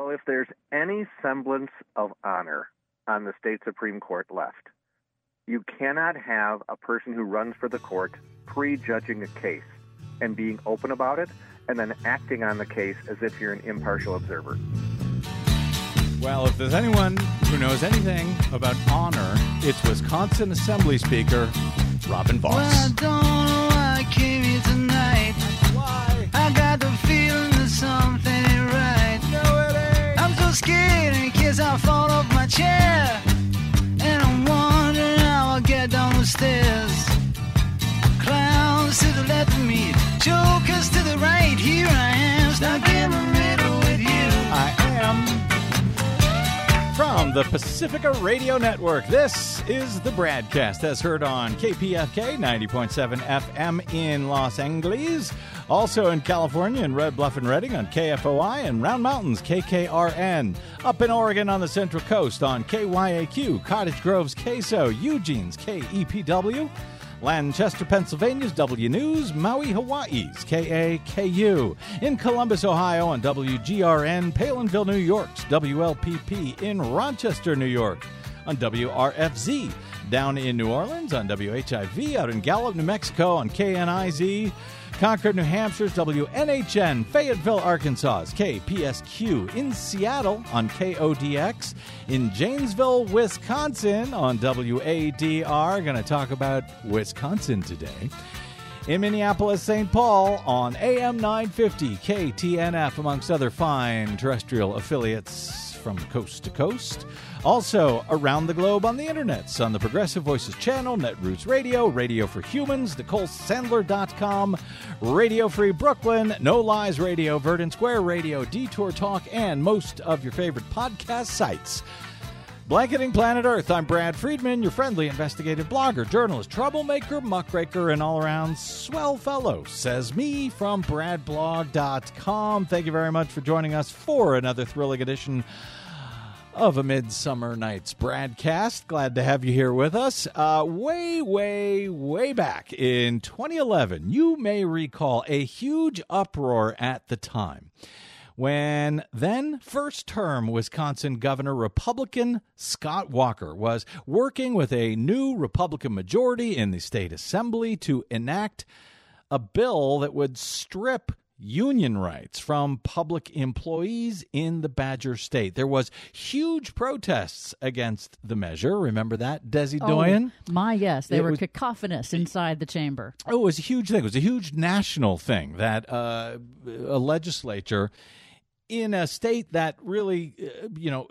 Well, if there's any semblance of honor on the state Supreme Court left, you cannot have a person who runs for the court prejudging a case and being open about it and then acting on the case as if you're an impartial observer. Well, if there's anyone who knows anything about honor, it's Wisconsin Assembly Speaker Robin Vos. Well, I don't know why I came here tonight. Why? I got the feeling that something scared in case I fall off my chair. And I'm wondering how I'll get down the stairs. Clowns to the left of me, jokers to the right. Here I am, stuck in the middle with you. I am from the Pacifica Radio Network. This is the BradCast as heard on KPFK 90.7 FM in Los Angeles. Also in California in Red Bluff and Redding on KFOI and Round Mountains KKRN. Up in Oregon on the Central Coast on KYAQ, Cottage Grove's KSO, Eugene's KEPW. Lancaster, Pennsylvania's W News, Maui, Hawaii's KAKU, in Columbus, Ohio on WGRN, Palenville, New York's WLPP, in Rochester, New York on WRFZ, down in New Orleans on WHIV, out in Gallup, New Mexico on KNIZ, Concord, New Hampshire's WNHN, Fayetteville, Arkansas's KPSQ, in Seattle on KODX, in Janesville, Wisconsin on WADR. Going to talk about Wisconsin today. In Minneapolis, St. Paul on AM 950 KTNF, amongst other fine terrestrial affiliates from coast to coast. Also, around the globe on the internets, on the Progressive Voices channel, Netroots Radio, Radio for Humans, NicoleSandler.com, Radio Free Brooklyn, No Lies Radio, Verdant Square Radio, Detour Talk, and most of your favorite podcast sites. Blanketing Planet Earth, I'm Brad Friedman, your friendly investigative blogger, journalist, troublemaker, muckraker, and all around swell fellow, says me from BradBlog.com. Thank you very much for joining us for another thrilling edition of a Midsummer Night's BradCast. Glad to have you here with us. Uh, way, way, way back in 2011, you may recall a huge uproar at the time when then first term Wisconsin Governor Republican Scott Walker was working with a new Republican majority in the state assembly to enact a bill that would strip union rights from public employees in the Badger State. There was huge protests against the measure. Remember that, Desi Oh, Doyen? my yes, they It were was- cacophonous inside the chamber. Oh, it was a huge thing. It was a huge national thing that uh, a legislature in a state that really, uh, you know,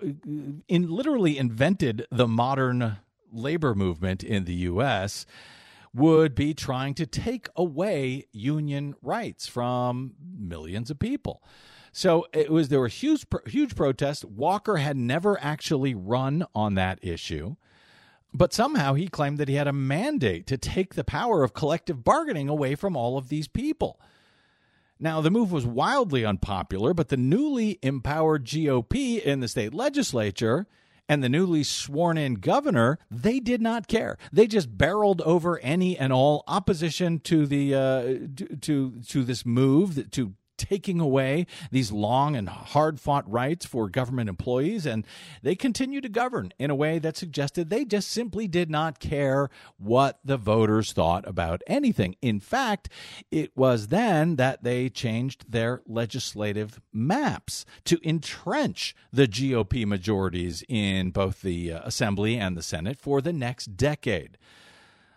in literally invented the modern labor movement in the U.S. would be trying to take away union rights from millions of people. So it was there were huge huge protests. Walker had never actually run on that issue. But somehow he claimed that he had a mandate to take the power of collective bargaining away from all of these people. Now, the move was wildly unpopular, but the newly empowered GOP in the state legislature and the newly sworn in governor, they did not care. They just barreled over any and all opposition to the uh, to to this move to taking away these long and hard fought rights for government employees. And they continue to govern in a way that suggested they just simply did not care what the voters thought about anything. In fact, it was then that they changed their legislative maps to entrench the GOP majorities in both the uh, Assembly and the Senate for the next decade.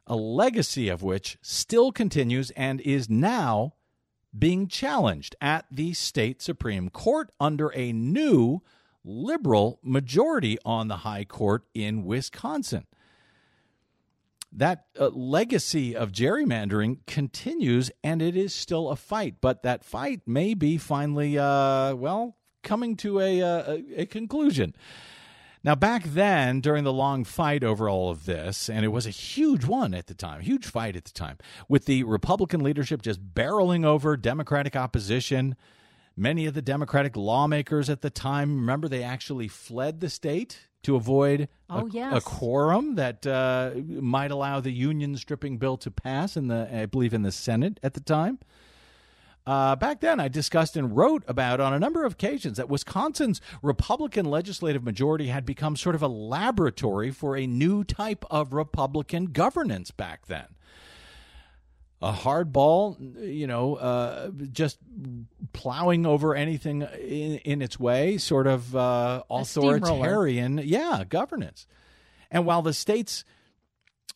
A legacy of which still continues and is now being challenged at the state Supreme Court under a new liberal majority on the High Court in Wisconsin. That uh, legacy of gerrymandering continues, and it is still a fight. But that fight may be finally, uh, well, coming to a, uh, a, a conclusion. Now, back then, during the long fight over all of this, and it was a huge one at the time, huge fight at the time, with the Republican leadership just barreling over Democratic opposition. Many of the Democratic lawmakers at the time, remember, they actually fled the state to avoid Oh, a, yes. a quorum that uh, might allow the union stripping bill to pass in the, I believe, in the Senate at the time. Uh, back then, I discussed and wrote about on a number of occasions that Wisconsin's Republican legislative majority had become sort of a laboratory for a new type of Republican governance back then a hard ball, you know, uh, just plowing over anything in, in its way, sort of uh, authoritarian, yeah, governance. And while the states,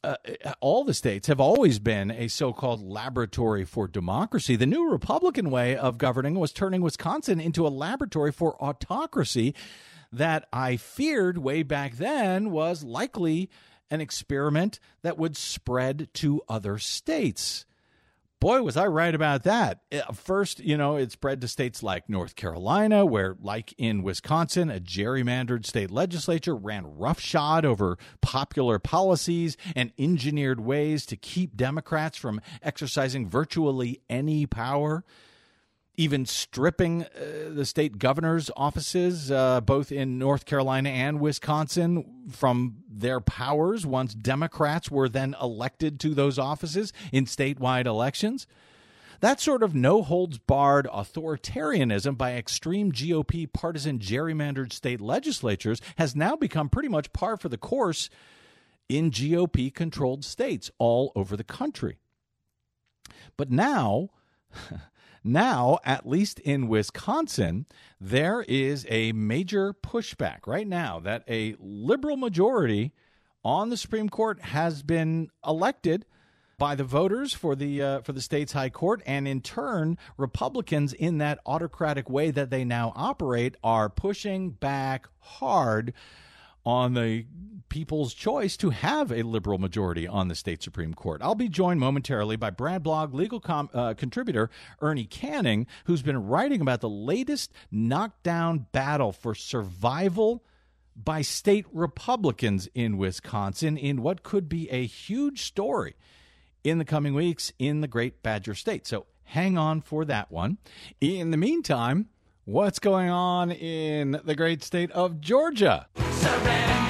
uh, all the states have always been a so called laboratory for democracy, the new Republican way of governing was turning Wisconsin into a laboratory for autocracy that I feared way back then was likely an experiment that would spread to other states boy, was I right about that. Uh, first, you know, it spread to states like North Carolina, where, like in Wisconsin, a gerrymandered state legislature ran roughshod over popular policies and engineered ways to keep Democrats from exercising virtually any power even stripping uh, the state governor's offices, uh, both in North Carolina and Wisconsin, from their powers once Democrats were then elected to those offices in statewide elections. That sort of no holds barred authoritarianism by extreme GOP partisan gerrymandered state legislatures has now become pretty much par for the course in GOP controlled states all over the country. But now, Now, at least in Wisconsin, there is a major pushback right now that a liberal majority on the Supreme Court has been elected by the voters for the uh, for the state's high court and in turn republicans in that autocratic way that they now operate are pushing back hard on the people's choice to have a liberal majority on the state Supreme Court. I'll be joined momentarily by Brad Blog legal com- uh, contributor Ernie Canning, who's been writing about the latest knockdown battle for survival by state Republicans in Wisconsin in what could be a huge story in the coming weeks in the great Badger State. So hang on for that one. In the meantime, what's going on in the great state of Georgia? Surrender.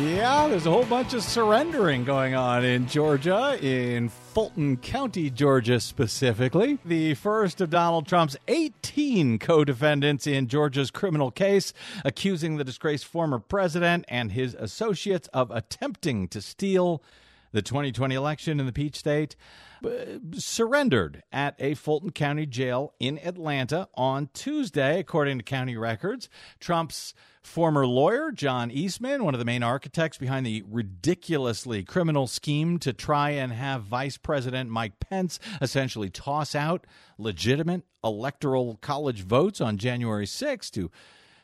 Yeah, there's a whole bunch of surrendering going on in Georgia, in Fulton County, Georgia specifically. The first of Donald Trump's 18 co defendants in Georgia's criminal case, accusing the disgraced former president and his associates of attempting to steal the 2020 election in the Peach State, uh, surrendered at a Fulton County jail in Atlanta on Tuesday, according to county records. Trump's former lawyer, John Eastman, one of the main architects behind the ridiculously criminal scheme to try and have Vice President Mike Pence essentially toss out legitimate electoral college votes on January 6th to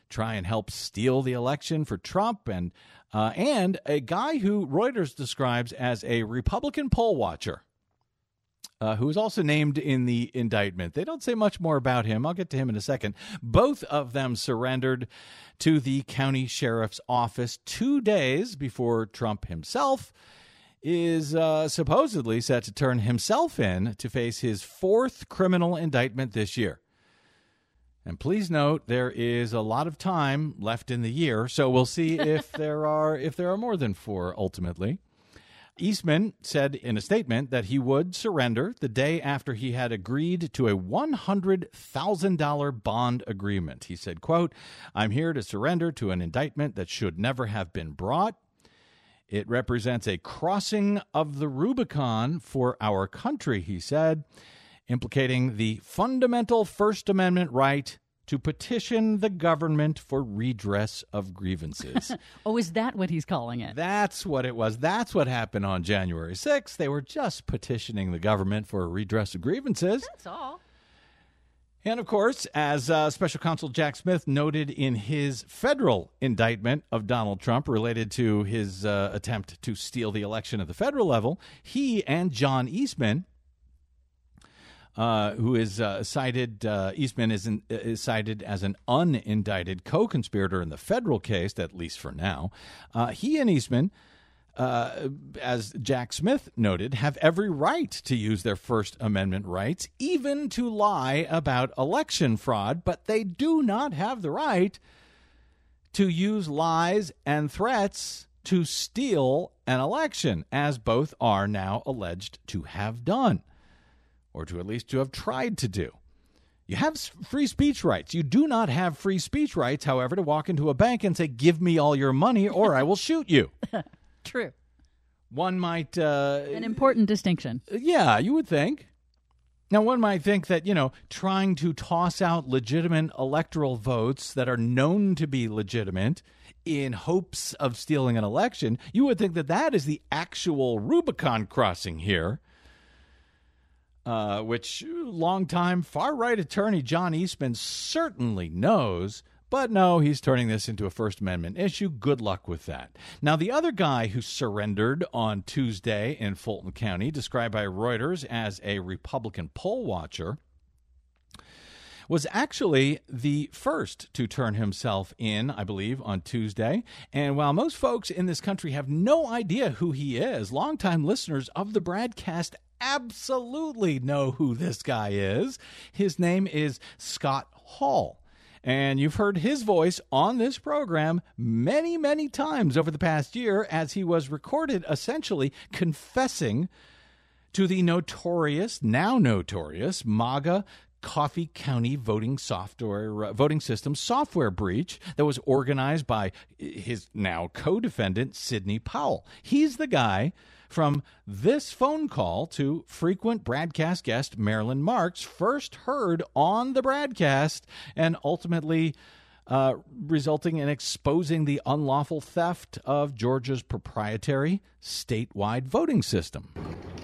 try and help steal the election for Trump and uh, and a guy who Reuters describes as a Republican poll watcher. Uh, who is also named in the indictment. They don't say much more about him. I'll get to him in a second. Both of them surrendered to the county sheriff's office two days before Trump himself is uh, supposedly set to turn himself in to face his fourth criminal indictment this year. And please note there is a lot of time left in the year, so we'll see if there are if there are more than four ultimately. Eastman said in a statement that he would surrender the day after he had agreed to a $100,000 bond agreement. He said, quote, "I'm here to surrender to an indictment that should never have been brought. It represents a crossing of the Rubicon for our country," he said implicating the fundamental First Amendment right to petition the government for redress of grievances. oh, is that what he's calling it? That's what it was. That's what happened on January 6th. They were just petitioning the government for redress of grievances. That's all. And of course, as uh, Special Counsel Jack Smith noted in his federal indictment of Donald Trump related to his uh, attempt to steal the election at the federal level, he and John Eastman uh, who is uh, cited, uh, Eastman is, in, is, cited as an unindicted co conspirator in the federal case, at least for now. Uh, he and Eastman uh, as Jack Smith noted, have every right to use their First Amendment rights, even to lie about election fraud, but they do not have the right to use lies and threats to steal an election, as both are now alleged to have done, or to at least to have tried to do. You have free speech rights. You do not have free speech rights, however, to walk into a bank and say, Give me all your money or I will shoot you. True. One might. Uh, An important distinction. Yeah, you would think. Now, one might think that, you know, trying to toss out legitimate electoral votes that are known to be legitimate in hopes of stealing an election, you would think that that is the actual Rubicon crossing here. Uh, which longtime far right attorney John Eastman certainly knows but no, he's turning this into a First Amendment issue. Good luck with that. Now, the other guy who surrendered on Tuesday in Fulton County, described by Reuters as a Republican poll watcher, was actually the first to turn himself in, I believe, on Tuesday. And while most folks in this country have no idea who he is, longtime listeners of the BradCast absolutely know who this guy is. His name is Scott Hall. And you've heard his voice on this program many, many times over the past year as he was recorded essentially confessing to the notorious, now notorious, MAGA Coffee County voting software uh, voting system software breach that was organized by his now co-defendant Sidney Powell. He's the guy from this phone call to frequent BradCast guest Marilyn Marks, first heard on the BradCast and ultimately uh, resulting in exposing the unlawful theft of Georgia's proprietary statewide voting system.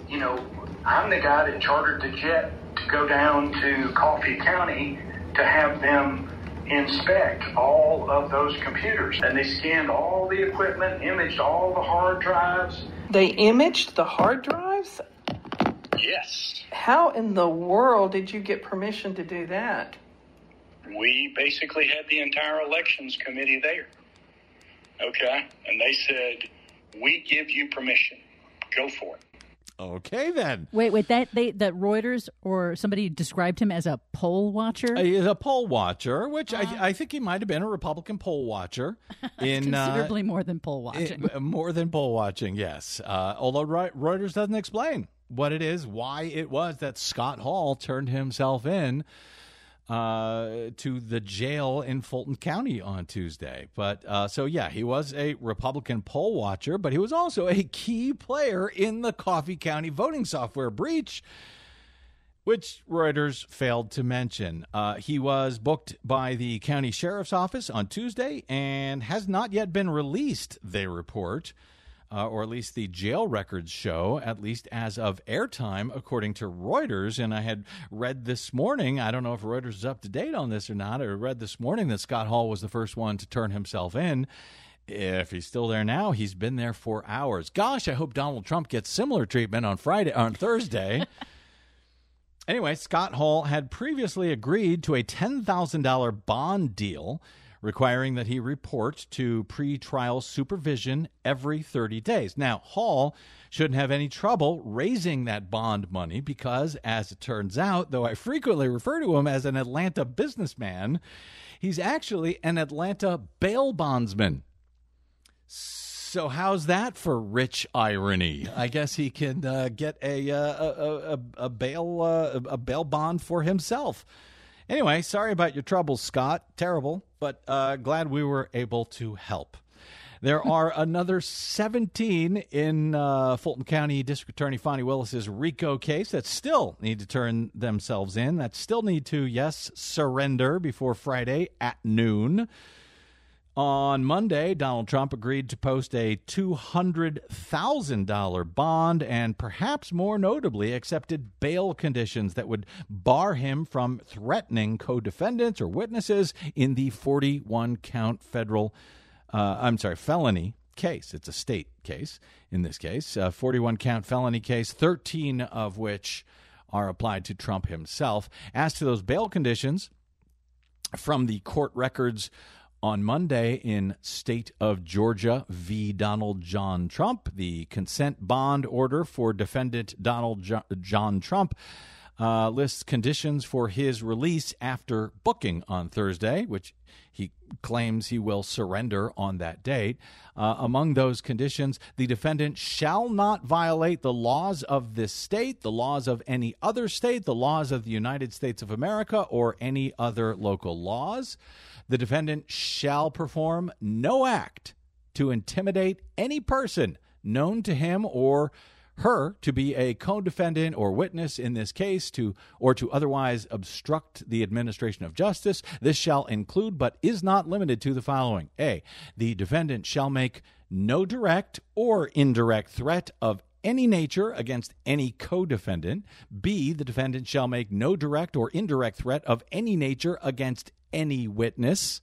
You know, I'm the guy that chartered the jet to go down to Coffee County to have them inspect all of those computers. And they scanned all the equipment, imaged all the hard drives, they imaged the hard drives? Yes. How in the world did you get permission to do that? We basically had the entire elections committee there. Okay? And they said, we give you permission. Go for it. Okay, then. Wait, wait. That they that Reuters or somebody described him as a poll watcher. He's a poll watcher, which uh, I, I think he might have been a Republican poll watcher. in uh, considerably uh, more than poll watching. In, more than poll watching, yes. Uh, although Reuters doesn't explain what it is, why it was that Scott Hall turned himself in uh, to the jail in Fulton County on Tuesday. But uh, so, yeah, he was a Republican poll watcher, but he was also a key player in the Coffee County voting software breach. Which Reuters failed to mention. Uh, he was booked by the county sheriff's office on Tuesday and has not yet been released, they report uh, or at least the jail records show, at least as of airtime, according to Reuters. And I had read this morning, I don't know if Reuters is up to date on this or not, I read this morning that Scott Hall was the first one to turn himself in. If he's still there now, he's been there for hours. Gosh, I hope Donald Trump gets similar treatment on Friday on Thursday. anyway, Scott Hall had previously agreed to a $10,000 bond deal requiring that he report to pretrial supervision every 30 days. Now, Hall shouldn't have any trouble raising that bond money because, as it turns out, though I frequently refer to him as an Atlanta businessman, he's actually an Atlanta bail bondsman. So how's that for rich irony? I guess he can uh, get a, uh, a, a, a bail uh, a bail bond for himself. Anyway, sorry about your troubles, Scott. Terrible, but uh, glad we were able to help. There are another 17 in uh, Fulton County District Attorney Fani Willis's RICO case that still need to turn themselves in, that still need to, yes, surrender before Friday at noon. On Monday, Donald Trump agreed to post a $200,000 bond and perhaps more notably accepted bail conditions that would bar him from threatening co defendants or witnesses in the 41 count federal, uh, I'm sorry, felony case. It's a state case in this case, a 41 count felony case, 13 of which are applied to Trump himself. As to those bail conditions, from the court records On Monday, in state of Georgia v. Donald John Trump, the consent bond order for defendant Donald John Trump uh, lists conditions for his release after booking on Thursday, which he claims he will surrender on that date. Uh, among those conditions, the defendant shall not violate the laws of this state, the laws of any other state, the laws of the United States of America, or any other local laws. The defendant shall perform no act to intimidate any person known to him or her to be a co-defendant or witness in this case to or to otherwise obstruct the administration of justice this shall include but is not limited to the following a the defendant shall make no direct or indirect threat of any nature against any co defendant. B, the defendant shall make no direct or indirect threat of any nature against any witness.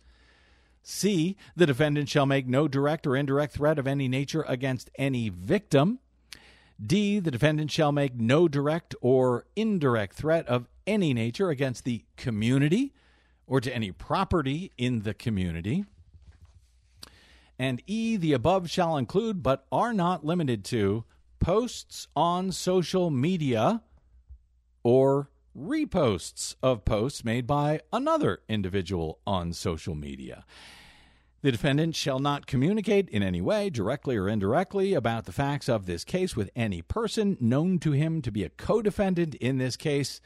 C, the defendant shall make no direct or indirect threat of any nature against any victim. D, the defendant shall make no direct or indirect threat of any nature against the community or to any property in the community. And E, the above shall include, but are not limited to, posts on social media or reposts of posts made by another individual on social media. The defendant shall not communicate in any way, directly or indirectly, about the facts of this case with any person known to him to be a co defendant in this case,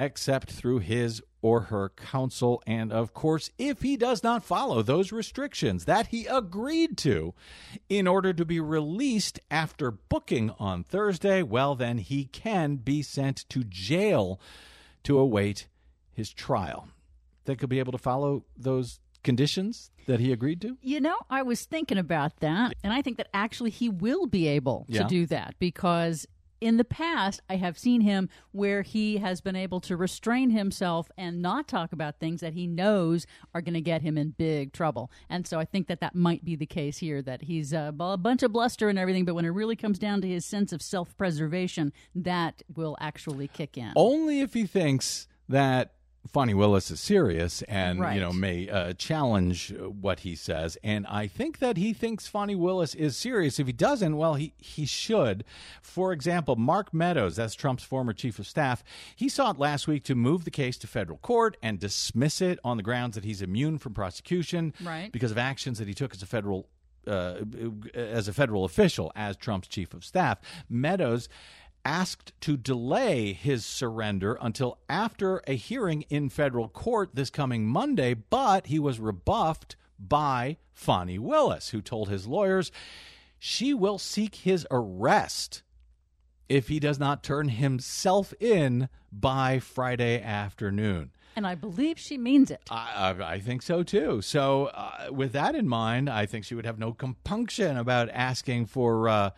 except through his or her counsel. And of course, if he does not follow those restrictions that he agreed to in order to be released after booking on Thursday, well, then he can be sent to jail to await his trial. Think he'll be able to follow those conditions that he agreed to? You know, I was thinking about that, and I think that actually he will be able Yeah. to do that because in the past I have seen him where he has been able to restrain himself and not talk about things that he knows are going to get him in big trouble. And so I think that that might be the case here that he's uh, a bunch of bluster and everything, but when it really comes down to his sense of self-preservation, that will actually kick in. Only if he thinks that Fani Willis is serious and Right. you know may uh, challenge what he says. And I think that he thinks Fani Willis is serious. If he doesn't, well, he he should. For example, Mark Meadows, that's Trump's former chief of staff, he sought last week to move the case to federal court and dismiss it on the grounds that he's immune from prosecution Right. because of actions that he took as a federal uh, as a federal official as Trump's chief of staff. Meadows asked to delay his surrender until after a hearing in federal court this coming Monday, but he was rebuffed by Fani Willis, who told his lawyers she will seek his arrest if he does not turn himself in by Friday afternoon. and I believe she means it. I, I, I think so too. So, uh, with that in mind, I think she would have no compunction about asking for uh,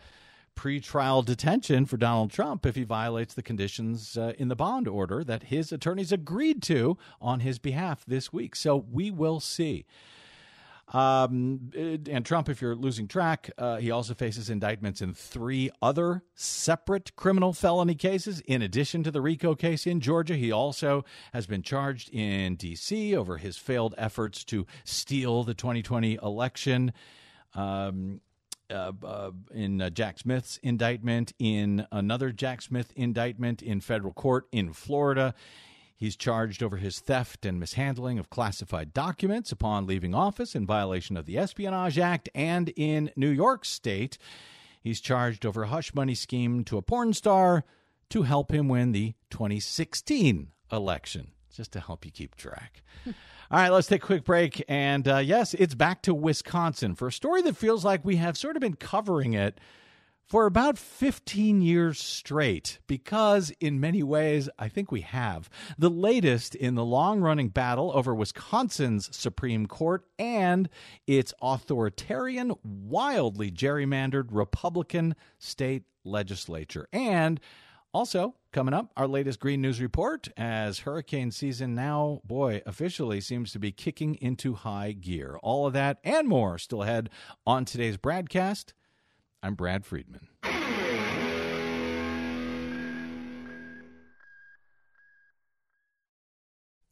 pretrial detention for Donald Trump if he violates the conditions uh, in the bond order that his attorneys agreed to on his behalf this week. So, we will see. Um, and Trump, if you're losing track, uh, he also faces indictments in three other separate criminal felony cases. In addition to the RICO case in Georgia, he also has been charged in D.C. over his failed efforts to steal the 2020 election. Um, uh, uh, in uh, Jack Smith's indictment, in another Jack Smith indictment in federal court in Florida. He's charged over his theft and mishandling of classified documents upon leaving office in violation of the Espionage Act. And in New York State, he's charged over a hush money scheme to a porn star to help him win the 2016 election, just to help you keep track. All right, let's take a quick break. And uh, yes, it's back to Wisconsin for a story that feels like we have sort of been covering it for about 15 years straight because, in many ways, I think we have. The latest in the long running battle over Wisconsin's Supreme Court and its authoritarian, wildly gerrymandered Republican state legislature. And also, coming up, our latest Green News report as hurricane season now, boy, officially seems to be kicking into high gear. All of that and more still ahead on today's BradCast. I'm Brad Friedman.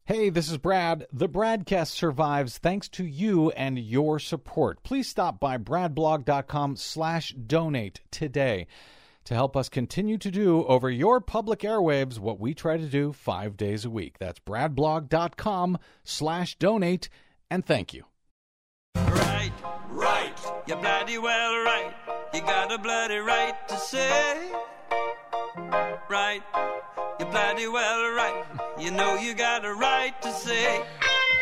Hey, this is Brad. The BradCast survives thanks to you and your support. Please stop by bradblog.com slash donate today to help us continue to do over your public airwaves what we try to do five days a week. That's bradblog.com slash donate, and thank you. Right, right, you're bloody well right. You got a bloody right to say, right, you're bloody well right. You know you got a right to say.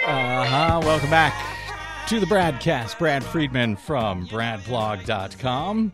Uh huh. Welcome back to the Bradcast. Brad Friedman from bradblog.com.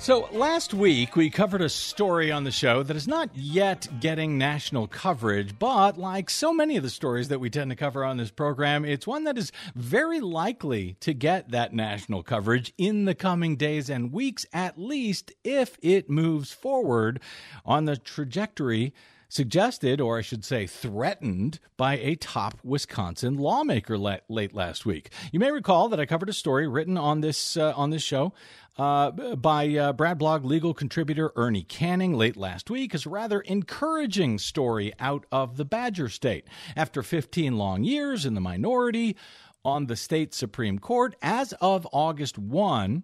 So, last week we covered a story on the show that is not yet getting national coverage, but like so many of the stories that we tend to cover on this program, it's one that is very likely to get that national coverage in the coming days and weeks, at least if it moves forward on the trajectory suggested, or I should say, threatened by a top Wisconsin lawmaker late last week. You may recall that I covered a story written on this uh, on this show uh, by uh, Brad Blog legal contributor Ernie Canning late last week is a rather encouraging story out of the Badger State. After 15 long years in the minority on the state Supreme Court, as of August 1,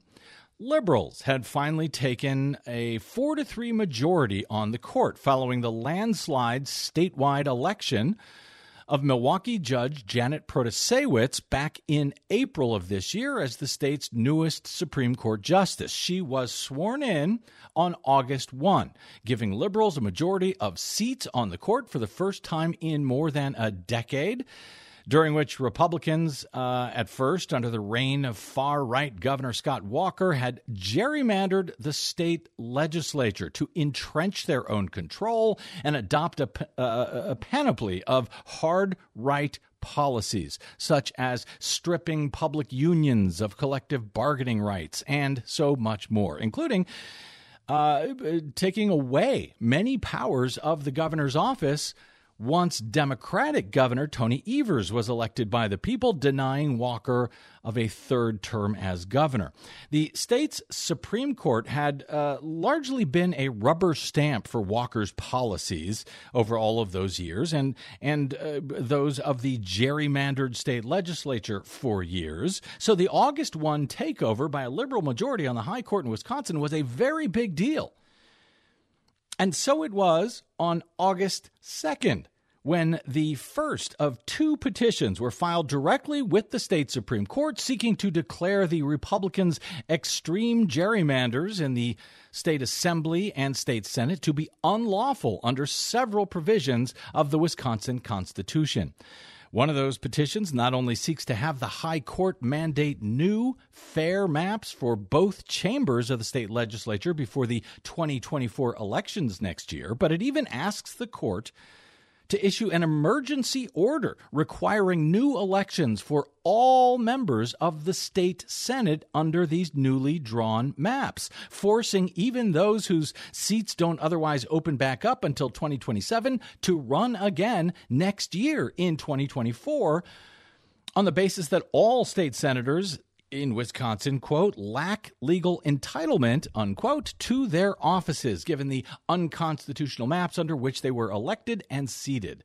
Liberals had finally taken a 4 to 3 majority on the court following the landslide statewide election of Milwaukee Judge Janet Protasiewicz back in April of this year as the state's newest Supreme Court justice. She was sworn in on August 1, giving liberals a majority of seats on the court for the first time in more than a decade during which Republicans, uh, at first under the reign of far right Governor Scott Walker, had gerrymandered the state legislature to entrench their own control and adopt a, uh, a panoply of hard right policies, such as stripping public unions of collective bargaining rights and so much more, including. Uh, taking away many powers of the governor's office once Democratic Governor Tony Evers was elected by the people, denying Walker of a third term as governor. The state's Supreme Court had uh, largely been a rubber stamp for Walker's policies over all of those years, and and uh, those of the gerrymandered state legislature for years. So the August one takeover by a liberal majority on the High Court in Wisconsin was a very big deal. And so it was on August 2nd when the first of two petitions were filed directly with the state Supreme Court seeking to declare the Republicans' extreme gerrymanders in the state assembly and state senate to be unlawful under several provisions of the Wisconsin Constitution. One of those petitions not only seeks to have the High Court mandate new, fair maps for both chambers of the state legislature before the 2024 elections next year, but it even asks the court to issue an emergency order requiring new elections for all members of the state Senate under these newly drawn maps, forcing even those whose seats don't otherwise open back up until 2027 to run again next year in 2024 on the basis that all state senators in Wisconsin, quote, lack legal entitlement, unquote, to their offices, given the unconstitutional maps under which they were elected and seated.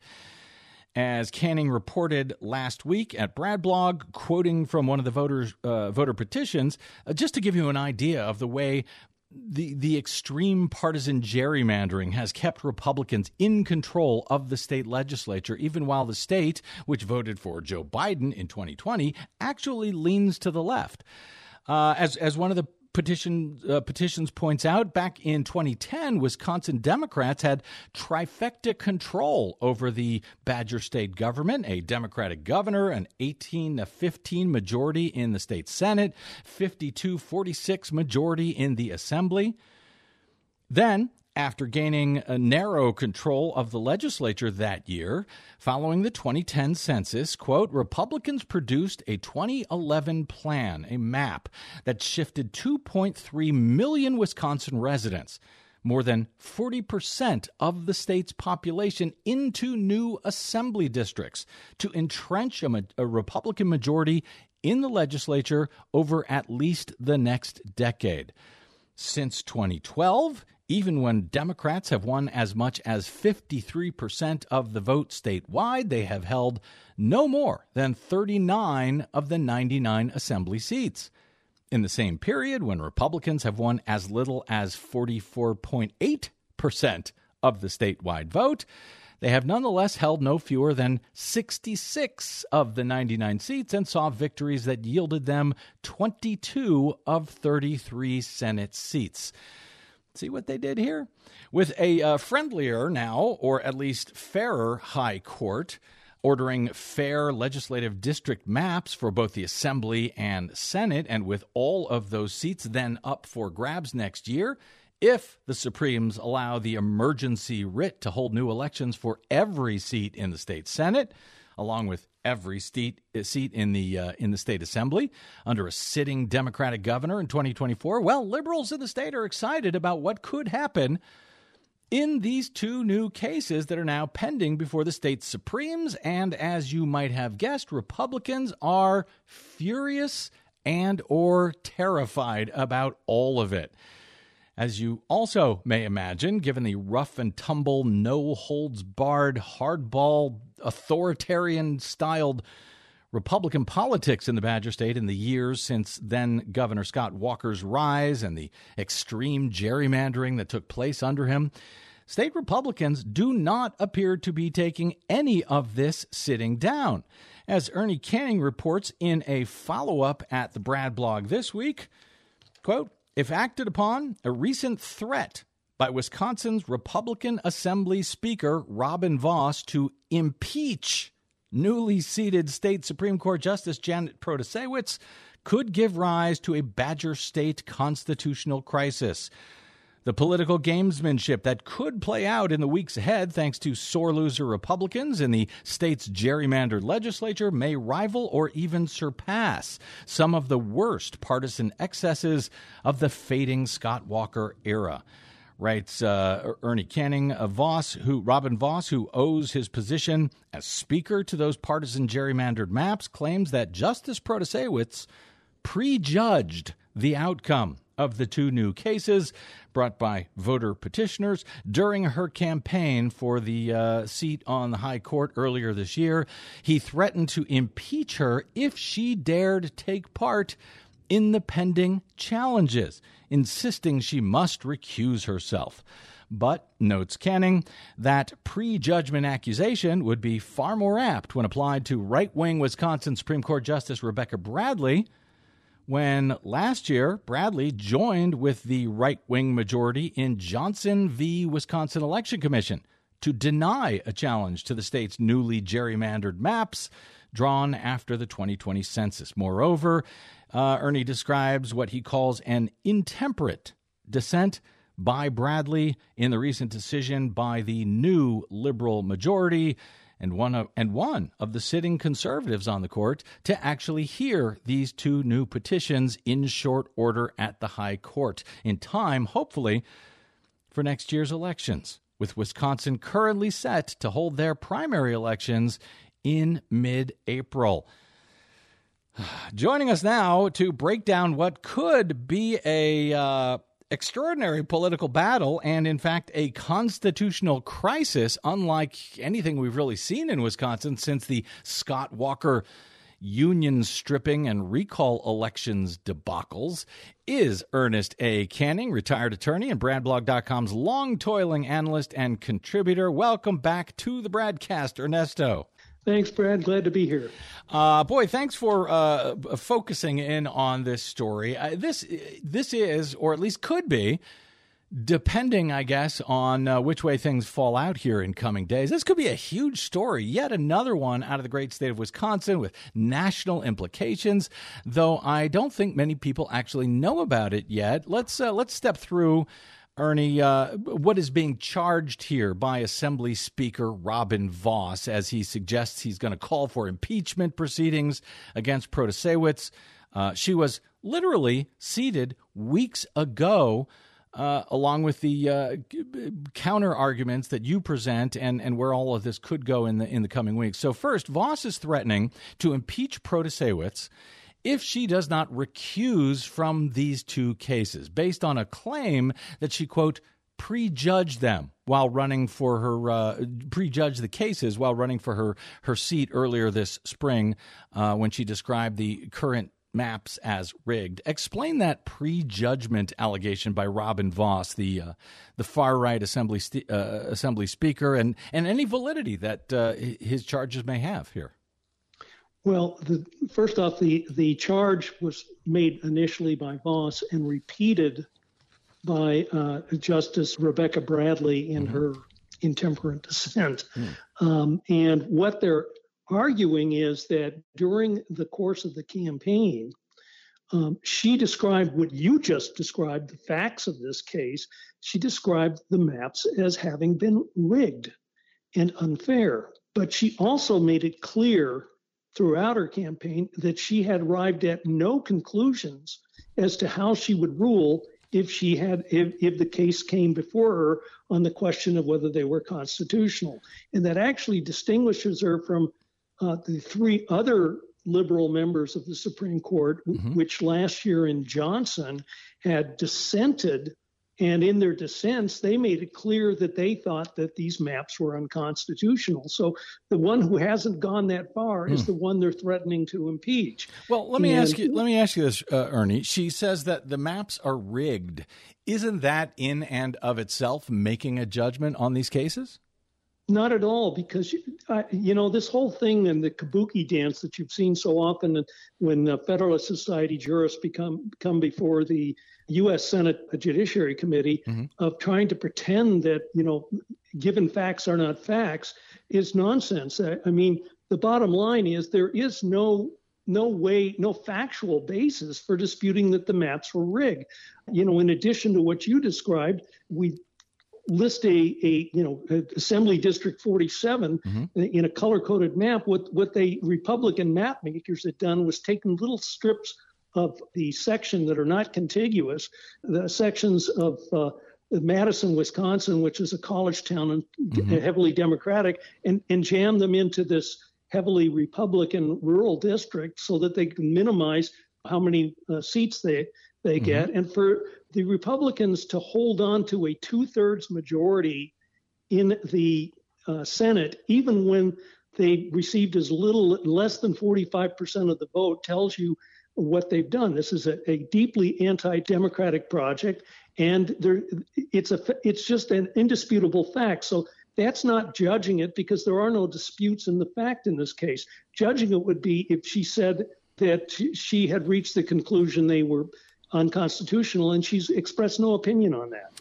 As Canning reported last week at Bradblog, quoting from one of the voters, uh, voter petitions, uh, just to give you an idea of the way the the extreme partisan gerrymandering has kept Republicans in control of the state legislature, even while the state, which voted for Joe Biden in 2020, actually leans to the left. Uh, as as one of the petition uh, petitions points out, back in 2010, Wisconsin Democrats had trifecta control over the Badger state government, a Democratic governor, an 18 to 15 majority in the state Senate, 52 46 majority in the Assembly. Then, after gaining narrow control of the legislature that year following the 2010 census quote republicans produced a 2011 plan a map that shifted 2.3 million wisconsin residents more than 40% of the state's population into new assembly districts to entrench a, a republican majority in the legislature over at least the next decade. Since 2012 Even when Democrats have won as much as 53% of the vote statewide, they have held no more than 39 of the 99 assembly seats. In the same period, when Republicans have won as little as 44.8% of the statewide vote, they have nonetheless held no fewer than 66 of the 99 seats and saw victories that yielded them 22 of 33 Senate seats. See what they did here? With a uh, friendlier now, or at least fairer, High Court, ordering fair legislative district maps for both the Assembly and Senate, and with all of those seats then up for grabs next year, if the Supremes allow the emergency writ to hold new elections for every seat in the state Senate, along with every seat seat in the uh, in the state assembly under a sitting Democratic governor in 2024. Well, liberals in the state are excited about what could happen in these two new cases that are now pending before the state Supremes. And as you might have guessed, Republicans are furious and or terrified about all of it. As you also may imagine, given the rough and tumble, no holds barred, hardball, authoritarian styled Republican politics in the Badger State in the years since then Governor Scott Walker's rise and the extreme gerrymandering that took place under him, state Republicans do not appear to be taking any of this sitting down. As Ernie Canning reports in a follow up at the Brad blog this week, quote, if acted upon, a recent threat by Wisconsin's Republican Assembly Speaker Robin Vos to impeach newly seated state Supreme Court Justice Janet Protasiewicz could give rise to a Badger State constitutional crisis. The political gamesmanship that could play out in the weeks ahead, thanks to sore loser Republicans in the state's gerrymandered legislature, may rival or even surpass some of the worst partisan excesses of the fading Scott Walker era writes uh, Ernie Canning of Vos, who Robin Vos, who owes his position as speaker to those partisan gerrymandered maps, claims that Justice Protasiewicz prejudged the outcome of the two new cases brought by voter petitioners during her campaign for the uh, seat on the High Court earlier this year. He threatened to impeach her if she dared take part in the pending challenges, insisting she must recuse herself. But, notes Canning, that prejudgment accusation would be far more apt when applied to right wing Wisconsin Supreme Court Justice Rebecca Bradley, when last year Bradley joined with the right wing majority in Johnson v. Wisconsin Election Commission to deny a challenge to the state's newly gerrymandered maps drawn after the 2020 census. Moreover, uh, Ernie describes what he calls an intemperate dissent by Bradley in the recent decision by the new liberal majority and one of, and one of the sitting conservatives on the court to actually hear these two new petitions in short order at the High Court in time, hopefully, for next year's elections, with Wisconsin currently set to hold their primary elections in mid April. Joining us now to break down what could be a uh, extraordinary political battle and, in fact, a constitutional crisis, unlike anything we've really seen in Wisconsin since the Scott Walker union stripping and recall elections debacles, is Ernest A. Canning, retired attorney and BradBlog.com's long toiling analyst and contributor. Welcome back to the BradCast, Ernesto. Thanks, Brad. Glad to be here. Uh, boy, thanks for uh, focusing in on this story. Uh, this this is, or at least could be, depending, I guess, on uh, which way things fall out here in coming days. This could be a huge story, yet another one out of the great state of Wisconsin with national implications. Though I don't think many people actually know about it yet. Let's uh, let's step through. Ernie, uh, what is being charged here by Assembly Speaker Robin Vos as he suggests he's going to call for impeachment proceedings against Protasiewicz? Uh, she was literally seated weeks ago. Uh, along with the uh, counter arguments that you present and, and where all of this could go in the in the coming weeks. So first, Vos is threatening to impeach Protasiewicz if she does not recuse from these two cases based on a claim that she, quote, prejudge them while running for her uh, prejudge the cases while running for her her seat earlier this spring uh, when she described the current maps as rigged. Explain that prejudgment allegation by Robin Vos, the uh, the far right assembly st- uh, assembly speaker, and and any validity that uh, his charges may have here. Well, the, first off, the the charge was made initially by Vos and repeated by uh, Justice Rebecca Bradley in mm-hmm. her intemperate dissent. Mm. Um, and what they're arguing is that during the course of the campaign, um, she described what you just described, the facts of this case. She described the maps as having been rigged and unfair. But she also made it clear throughout her campaign that she had arrived at no conclusions as to how she would rule if she had if, if the case came before her on the question of whether they were constitutional and that actually distinguishes her from uh, the three other liberal members of the Supreme Court, mm-hmm. which last year in Johnson had dissented. And in their dissents, they made it clear that they thought that these maps were unconstitutional. So the one who hasn't gone that far mm. is hmm. the one they're threatening to impeach. Well, let me and, ask you. Let me ask you this, uh, Ernie. She says that the maps are rigged. Isn't that in and of itself making a judgment on these cases? Not at all, because uh, you know this whole thing and the kabuki dance that you've seen so often when the Federalist Society jurists become come before the U.S. Senate Judiciary Committee mm-hmm. of trying to pretend that you know given facts are not facts is nonsense. I, I mean, the bottom line is there is no no way, no factual basis for disputing that the maps were rigged. You know, in addition to what you described, we list a, a you know assembly district 47 mm-hmm. in a color coded map what what the republican map makers had done was taken little strips of the section that are not contiguous the sections of uh, Madison, Wisconsin, which is a college town and mm-hmm. heavily Democratic, and, and jam them into this heavily Republican rural district so that they can minimize how many uh, seats they they mm-hmm. get. And for the Republicans to hold on to a two thirds majority in the uh, Senate, even when they received as little, less than 45% of the vote, tells you what they've done. This is a, a deeply anti-democratic project, and there, it's a, it's just an indisputable fact. So that's not judging it because there are no disputes in the fact in this case. Judging it would be if she said that she had reached the conclusion they were unconstitutional, and she's expressed no opinion on that.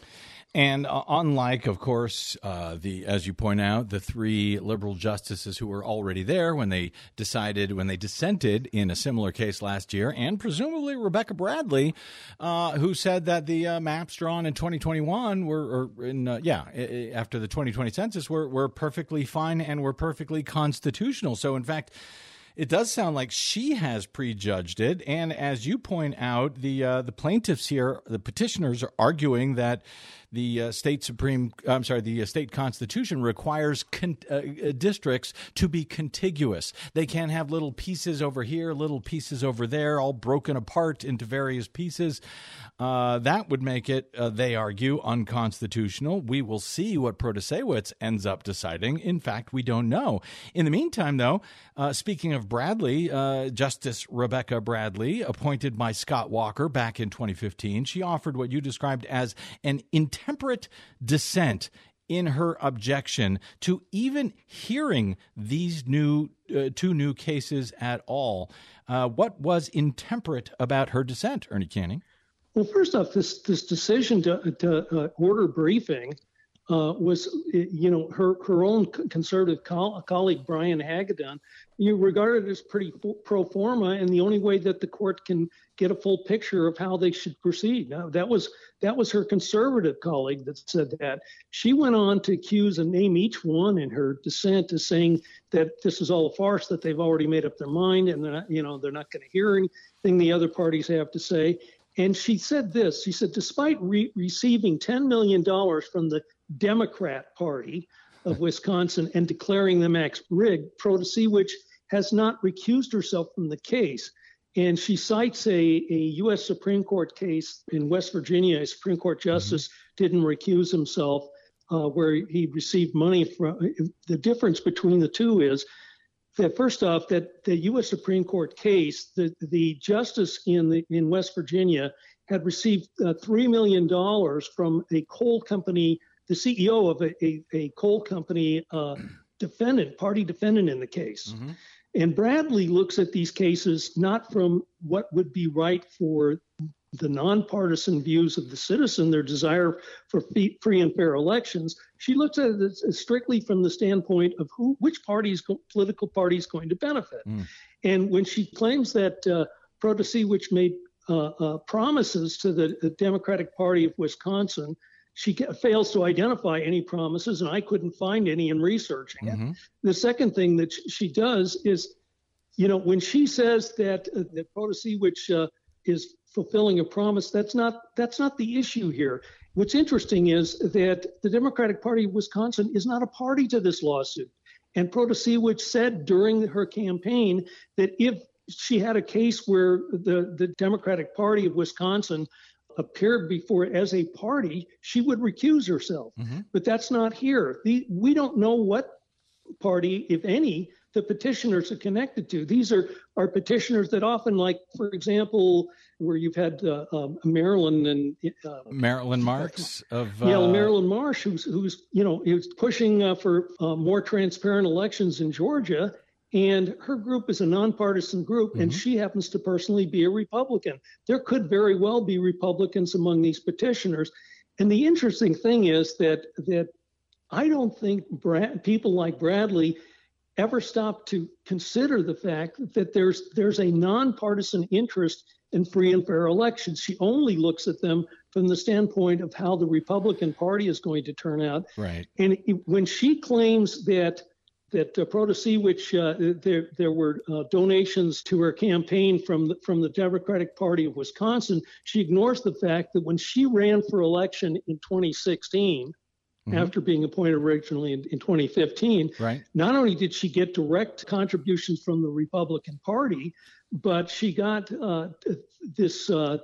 And uh, unlike, of course, uh, the as you point out, the three liberal justices who were already there when they decided when they dissented in a similar case last year, and presumably Rebecca Bradley, uh, who said that the uh, maps drawn in 2021 were, or in uh, yeah, after the 2020 census were were perfectly fine and were perfectly constitutional. So in fact it does sound like she has prejudged it. And as you point out, the uh, the plaintiffs here, the petitioners, are arguing that the uh, state supreme I'm sorry the uh, state constitution requires con- uh, uh, districts to be contiguous. They can't have little pieces over here, little pieces over there, all broken apart into various pieces. That would make it, they argue, unconstitutional. We will see what Protasiewicz ends up deciding. In fact, we don't know. In the meantime, though, speaking of Bradley, Justice Rebecca Bradley, appointed by Scott Walker back in 2015, she offered what you described as an intent temperate dissent in her objection to even hearing these new uh, two new cases at all. Uh, what was intemperate about her dissent, Ernie Canning? Well, first off, this this decision to, to uh, order briefing uh, was, you know, her her own conservative co- colleague Brian Hagedorn, you regarded as pretty pro forma, and the only way that the court can get a full picture of how they should proceed. Now, that was that was her conservative colleague that said that. She went on to accuse and name each one in her dissent as saying that this is all a farce, that they've already made up their mind, and they're not, you know, they're not going to hear anything the other parties have to say. And she said this. She said, despite re- receiving $10 million from the Democrat Party of Wisconsin and declaring the max rigged, which has not recused herself from the case. And she cites a, a U.S. Supreme Court case in West Virginia. A Supreme Court justice mm-hmm. didn't recuse himself, uh, where he received money from. The difference between the two is that first off, that the U.S. Supreme Court case, the the justice in the in West Virginia had received uh, three million dollars from a coal company, the CEO of a a, a coal company uh, defendant, party defendant in the case. Mm-hmm. And Bradley looks at these cases not from what would be right for the nonpartisan views of the citizen, their desire for free and fair elections. She looks at it strictly from the standpoint of who, which party's political party is going to benefit. Mm. And when she claims that uh, Protasiewicz made uh, uh, promises to the, the, Democratic Party of Wisconsin, she fails to identify any promises, and I couldn't find any in researching mm-hmm. it. The second thing that she does is, you know, when she says that uh, that Protasiewicz uh, is fulfilling a promise. That's not that's not the issue here. What's interesting is that the Democratic Party of Wisconsin is not a party to this lawsuit. And Protasiewicz said during her campaign that if she had a case where the, the Democratic Party of Wisconsin appeared before as a party, she would recuse herself. Mm-hmm. But that's not here. The, we don't know what party, if any, the petitioners are connected to. These are, are petitioners that often, like, for example, where you've had uh, uh, Marilyn and uh, Marilyn Marks of yeah, uh, Marilyn Marsh, who's who's you know is pushing uh, for uh, more transparent elections in Georgia, and her group is a nonpartisan group, mm-hmm. and she happens to personally be a Republican. There could very well be Republicans among these petitioners, and the interesting thing is that that I don't think Brad, people like Bradley ever stop to consider the fact that there's there's a nonpartisan interest in free and fair elections. She only looks at them from the standpoint of how the Republican Party is going to turn out. Right. And when she claims that that uh, Protasiewicz, uh, there there were uh, donations to her campaign from the, from the Democratic Party of Wisconsin, she ignores the fact that when she ran for election in 2016. Mm-hmm. After being appointed originally in, in 2015, right. not only did she get direct contributions from the Republican Party, but she got uh, this uh,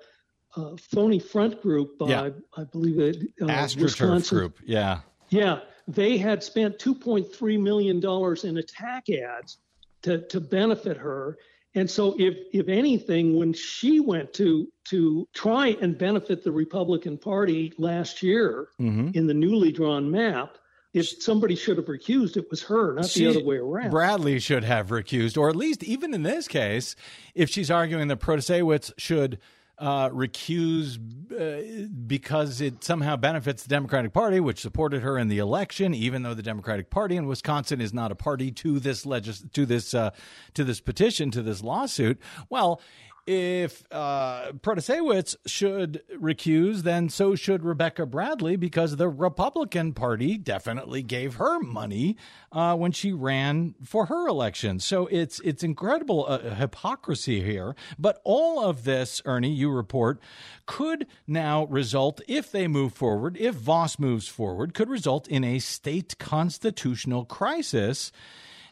uh, phony front group. Yeah. I, I believe it. Uh, AstroTurf group. Yeah. Yeah. They had spent 2.3 million dollars in attack ads to to benefit her. And so, if if anything, when she went to to try and benefit the Republican Party last year mm-hmm. in the newly drawn map, if somebody should have recused, it was her, not she, the other way around. Bradley should have recused, or at least, even in this case, if she's arguing that Protasiewicz should uh, recuse uh, because it somehow benefits the Democratic Party, which supported her in the election, even though the Democratic Party in Wisconsin is not a party to this legis- to this uh, to this petition to this lawsuit. Well, if uh, Protasiewicz should recuse, then so should Rebecca Bradley because the Republican Party definitely gave her money uh, when she ran for her election. So it's it's incredible uh, hypocrisy here. But all of this, Ernie, you report, could now result, if they move forward, if Vos moves forward, could result in a state constitutional crisis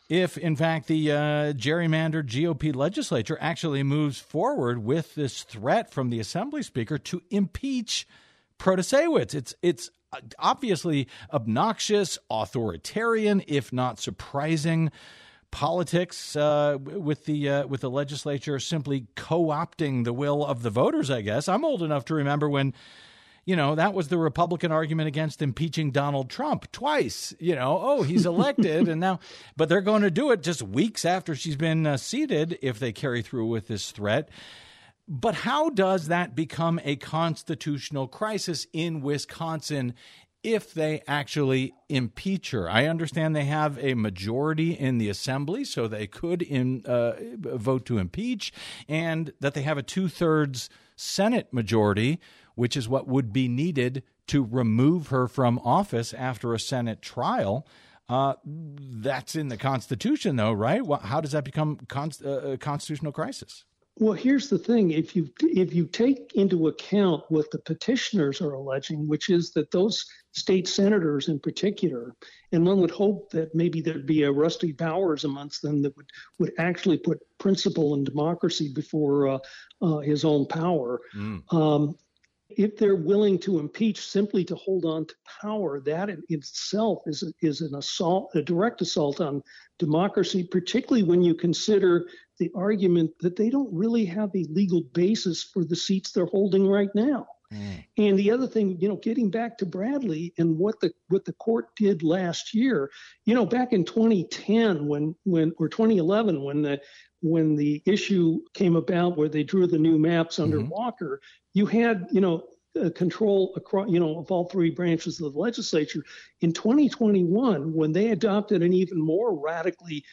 if, in fact, the uh, gerrymandered GOP legislature actually moves forward with this threat from the Assembly Speaker to impeach Protasiewicz. It's it's obviously obnoxious, authoritarian, if not surprising politics uh, with the uh, with the legislature simply co-opting the will of the voters. I guess I'm old enough to remember when you know, that was the Republican argument against impeaching Donald Trump twice. You know, oh, he's elected, and now, but they're going to do it just weeks after she's been uh, seated if they carry through with this threat. But how does that become a constitutional crisis in Wisconsin if they actually impeach her. I understand they have a majority in the assembly, so they could in, uh, vote to impeach, and that they have a two thirds Senate majority which is what would be needed to remove her from office after a Senate trial. Uh, that's in the Constitution, though, right? How does that become con- uh, a constitutional crisis? Well, here's the thing: if you if you take into account what the petitioners are alleging, which is that those state senators in particular, and one would hope that maybe there'd be a Rusty Bowers amongst them that would would actually put principle and democracy before uh, uh, his own power. Mm. Um, if they're willing to impeach simply to hold on to power, that in itself is is an assault, a direct assault on democracy, particularly when you consider the argument that they don't really have a legal basis for the seats they're holding right now. Mm. And the other thing, you know, getting back to Bradley and what the what the court did last year, you know, back in 2010 when when or 2011 when the when the issue came about where they drew the new maps under mm-hmm. Walker, you had, you know, control across, you know, of all three branches of the legislature. In 2021, when they adopted an even more radically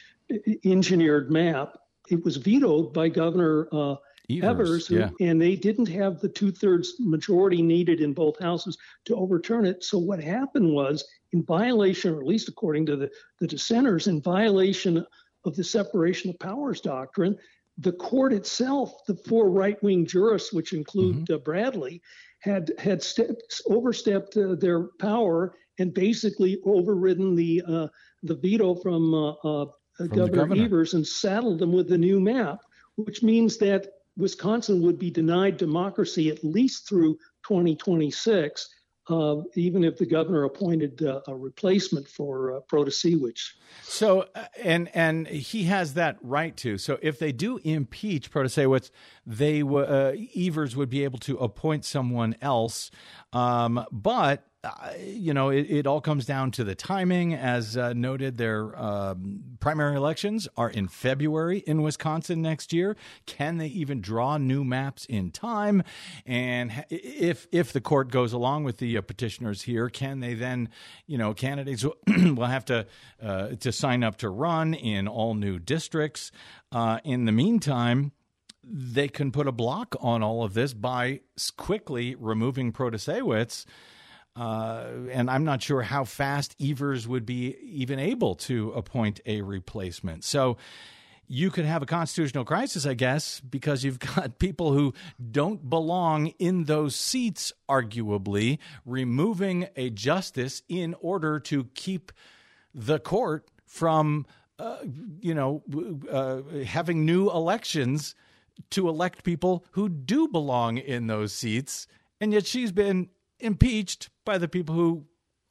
engineered map, it was vetoed by Governor uh, Evers, Evers yeah. and they didn't have the two-thirds majority needed in both houses to overturn it. So what happened was, in violation, or at least according to the, the dissenters, in violation of the separation of powers doctrine, the court itself, the four right wing jurists, which include mm-hmm. uh, Bradley, had had stepped, overstepped uh, their power and basically overridden the uh, the veto from, uh, uh, from Governor governor. Evers and saddled them with the new map, which means that Wisconsin would be denied democracy at least through 2026 uh, even if the governor appointed uh, a replacement for uh, Protasiewicz. So, uh, and and he has that right to. So, if they do impeach Protasiewicz, they uh, Evers would be able to appoint someone else. Um, but you know, it, it, all comes down to the timing. As uh, noted, their um, primary elections are in February in Wisconsin next year. Can they even draw new maps in time? And if if the court goes along with the uh, petitioners here, can they then, you know, candidates will have to uh, to sign up to run in all new districts. Uh, in the meantime they can put a block on all of this by quickly removing Protasiewicz uh, and I'm not sure how fast Evers would be even able to appoint a replacement. So you could have a constitutional crisis, I guess, because you've got people who don't belong in those seats, arguably, removing a justice in order to keep the court from, uh, you know, uh, having new elections to elect people who do belong in those seats. And yet she's been impeached by the people who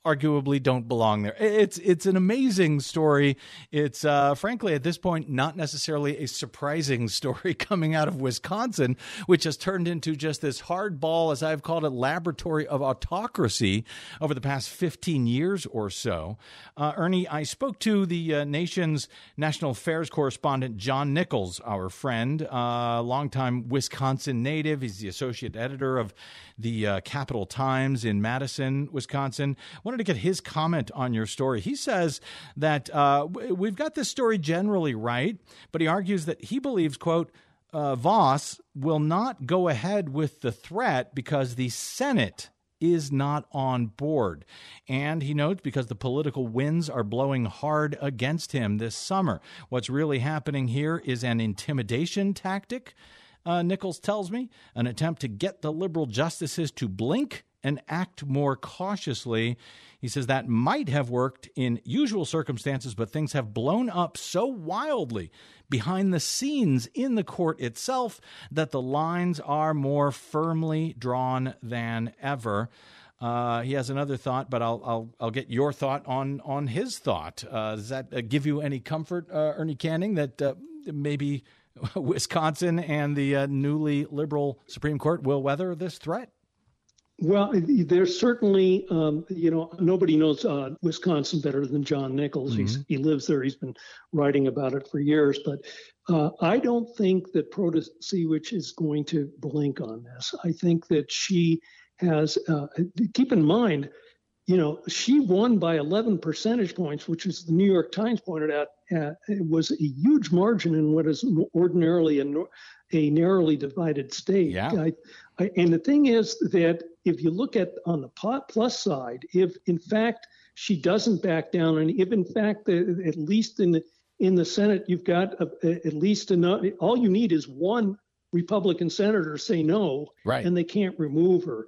arguably don't belong there. It's it's an amazing story. It's uh, frankly at this point not necessarily a surprising story coming out of Wisconsin, which has turned into just this hardball, as I've called it, laboratory of autocracy over the past 15 years or so. Uh, Ernie, I spoke to the uh, nation's national affairs correspondent John Nichols, our friend, uh, longtime Wisconsin native. He's the associate editor of the uh, Capital Times in Madison, Wisconsin wanted to get his comment on your story. He says that uh, we've got this story generally right, but he argues that he believes, quote, uh, Vos will not go ahead with the threat because the Senate is not on board. And he notes because the political winds are blowing hard against him this summer. What's really happening here is an intimidation tactic, uh, Nichols tells me, an attempt to get the liberal justices to blink and act more cautiously. He says that might have worked in usual circumstances, but things have blown up so wildly behind the scenes in the court itself that the lines are more firmly drawn than ever. Uh, he has another thought, but I'll, I'll I'll get your thought on on his thought. Uh, does that uh, give you any comfort, uh, Ernie Canning, that uh, maybe Wisconsin and the uh, newly liberal Supreme Court will weather this threat? Well, there's certainly, um, you know, nobody knows uh, Wisconsin better than John Nichols. Mm-hmm. he lives there. He's been writing about it for years. But uh, I don't think that Protasiewicz is going to blink on this. I think that she has, uh, keep in mind, you know, she won by 11 percentage points, which, as the New York Times pointed out, uh, it was a huge margin in what is ordinarily a, a narrowly divided state. Yeah. I, and the thing is that if you look at on the plus side, if in fact she doesn't back down, and if in fact at least in the in the Senate you've got a, at least enough, all you need is one Republican senator say no, Right. and they can't remove her.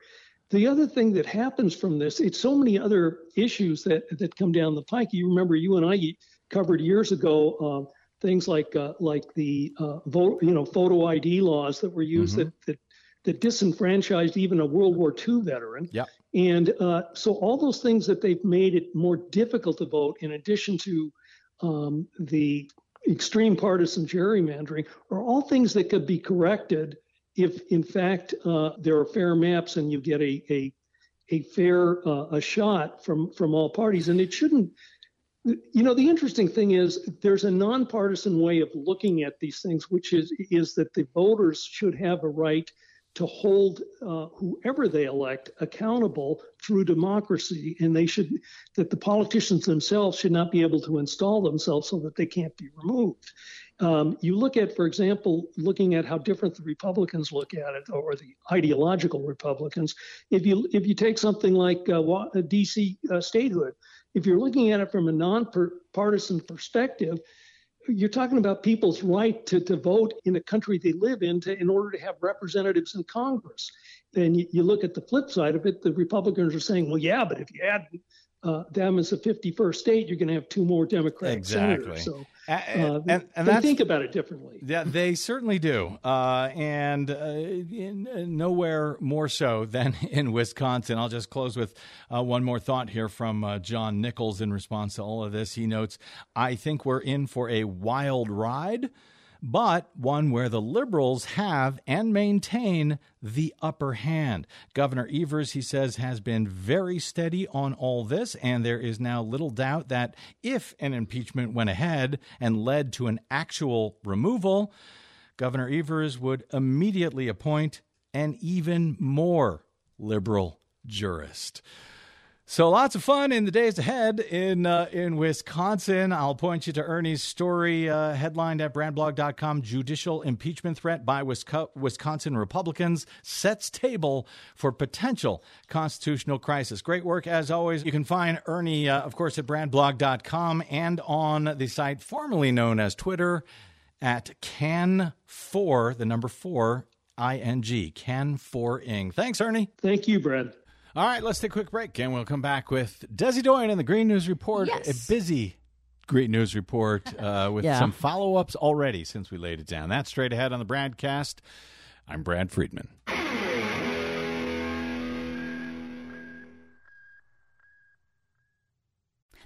The other thing that happens from this, it's so many other issues that that come down the pike. You remember, you and I covered years ago uh, things like uh, like the uh, vote, you know, photo ID laws that were used that, that that disenfranchised even a World War II veteran. Yep. And uh, so all those things that they've made it more difficult to vote, in addition to um, the extreme partisan gerrymandering, are all things that could be corrected if, in fact, uh, there are fair maps and you get a a, a fair uh, a shot from from all parties. And it shouldn't. You know, the interesting thing is there's a nonpartisan way of looking at these things, which is is that the voters should have a right to hold uh, whoever they elect accountable through democracy, and they should that the politicians themselves should not be able to install themselves so that they can't be removed. Um, you look at, for example, looking at how different the Republicans look at it, or the ideological Republicans. If you if you take something like uh, uh, D.C. Uh, statehood, if you're looking at it from a nonpartisan perspective, you're talking about people's right to, to vote in a country they live in to, in order to have representatives in Congress. And you, you look at the flip side of it, the Republicans are saying, well, yeah, but if you add uh, them as a 51st state, you're going to have two more Democratic Exactly. senators. So Uh, and, and they think about it differently. Yeah, they certainly do, uh, and uh, in, uh, nowhere more so than in Wisconsin. I'll just close with uh, one more thought here from uh, John Nichols in response to all of this. He notes, "I think we're in for a wild ride." But one where the liberals have and maintain the upper hand. Governor Evers, he says, has been very steady on all this, and there is now little doubt that if an impeachment went ahead and led to an actual removal, Governor Evers would immediately appoint an even more liberal jurist. So lots of fun in the days ahead in uh, in Wisconsin. I'll point you to Ernie's story uh, headlined at bradblog.com. Judicial impeachment threat by Wisconsin Republicans sets table for potential constitutional crisis. Great work as always. You can find Ernie, uh, of course, at bradblog.com and on the site formerly known as Twitter at can4, the number 4, ing, can4ing. Thanks, Ernie. Thank you, Brad. All right, let's take a quick break, and we'll come back with Desi Doyen and the Green News Report. Yes. A busy Green News Report uh, with Yeah. some follow ups already since we laid it down. That's straight ahead on the BradCast. I'm Brad Friedman.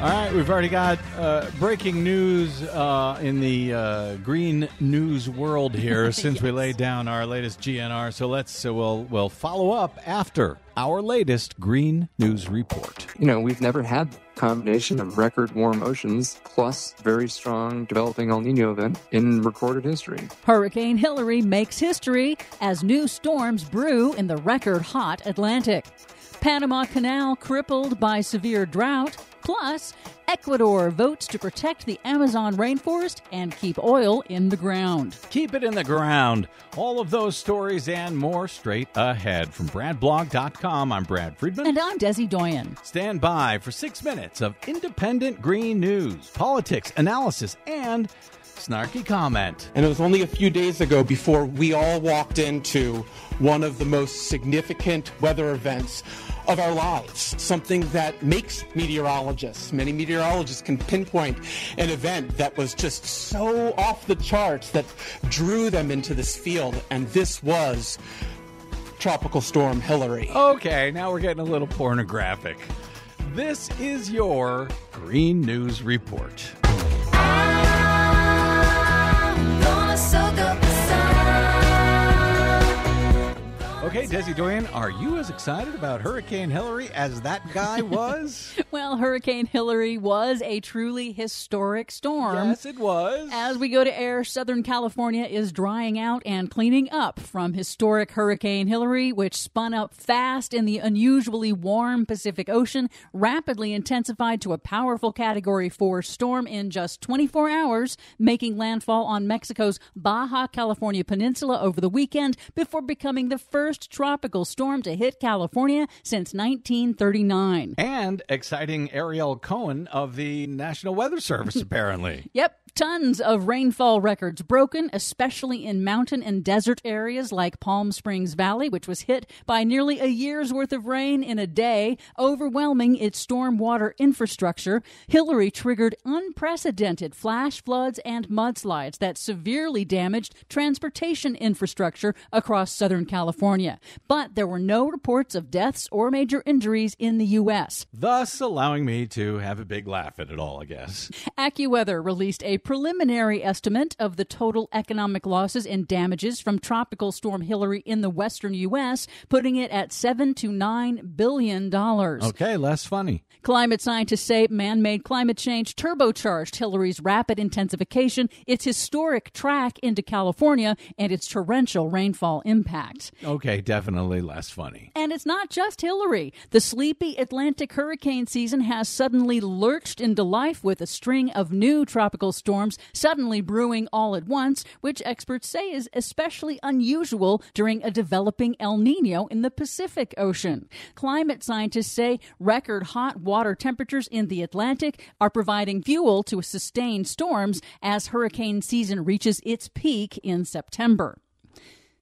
All right, we've already got uh, breaking news uh, in the uh, green news world here since we laid down our latest GNR. So let's so we'll we'll follow up after our latest green news report. You know, we've never had combination of record warm oceans plus very strong developing El Nino event in recorded history. Hurricane Hilary makes history as new storms brew in the record hot Atlantic. Panama Canal crippled by severe drought. Plus, Ecuador votes to protect the Amazon rainforest and keep oil in the ground. Keep it in the ground. All of those stories and more straight ahead from BradBlog.com. I'm Brad Friedman. And I'm Desi Doyen. Stand by for six minutes of independent green news, politics, analysis, and snarky comment. And it was only a few days ago before we all walked into one of the most significant weather events of our lives. Something that makes meteorologists, many meteorologists can pinpoint an event that was just so off the charts that drew them into this field. And this was Tropical Storm Hilary. Okay, now we're getting a little pornographic. This is your Green News Report. Okay, Desi Doyen, are you as excited about Hurricane Hilary as that guy was? Well, Hurricane Hilary was a truly historic storm. yes, it was. As we go to air, Southern California is drying out and cleaning up from historic Hurricane Hilary, which spun up fast in the unusually warm Pacific Ocean, rapidly intensified to a powerful Category 4 storm in just 24 hours, making landfall on Mexico's Baja California Peninsula over the weekend before becoming the first tropical storm to hit California since 1939. and exciting Ariel Cohen of the National Weather Service, apparently. Yep, tons of rainfall records broken, especially in mountain and desert areas like Palm Springs Valley, which was hit by nearly a year's worth of rain in a day, overwhelming its stormwater infrastructure. Hilary triggered unprecedented flash floods and mudslides that severely damaged transportation infrastructure across Southern California. But there were no reports of deaths or major injuries in the U.S. Thus, allowing me to have a big laugh at it all, I guess. AccuWeather released a preliminary estimate of the total economic losses and damages from Tropical Storm Hilary in the western U.S., putting it at seven to nine billion dollars. Okay, less funny. Climate scientists say man made climate change turbocharged Hilary's rapid intensification, its historic track into California, and its torrential rainfall impact. Okay, definitely less funny. And it's not just Hilary. The sleepy Atlantic hurricane season has suddenly lurched into life with a string of new tropical storms suddenly brewing all at once, which experts say is especially unusual during a developing El Nino in the Pacific Ocean. Climate scientists say record hot water temperatures in the Atlantic are providing fuel to sustain storms as hurricane season reaches its peak in September.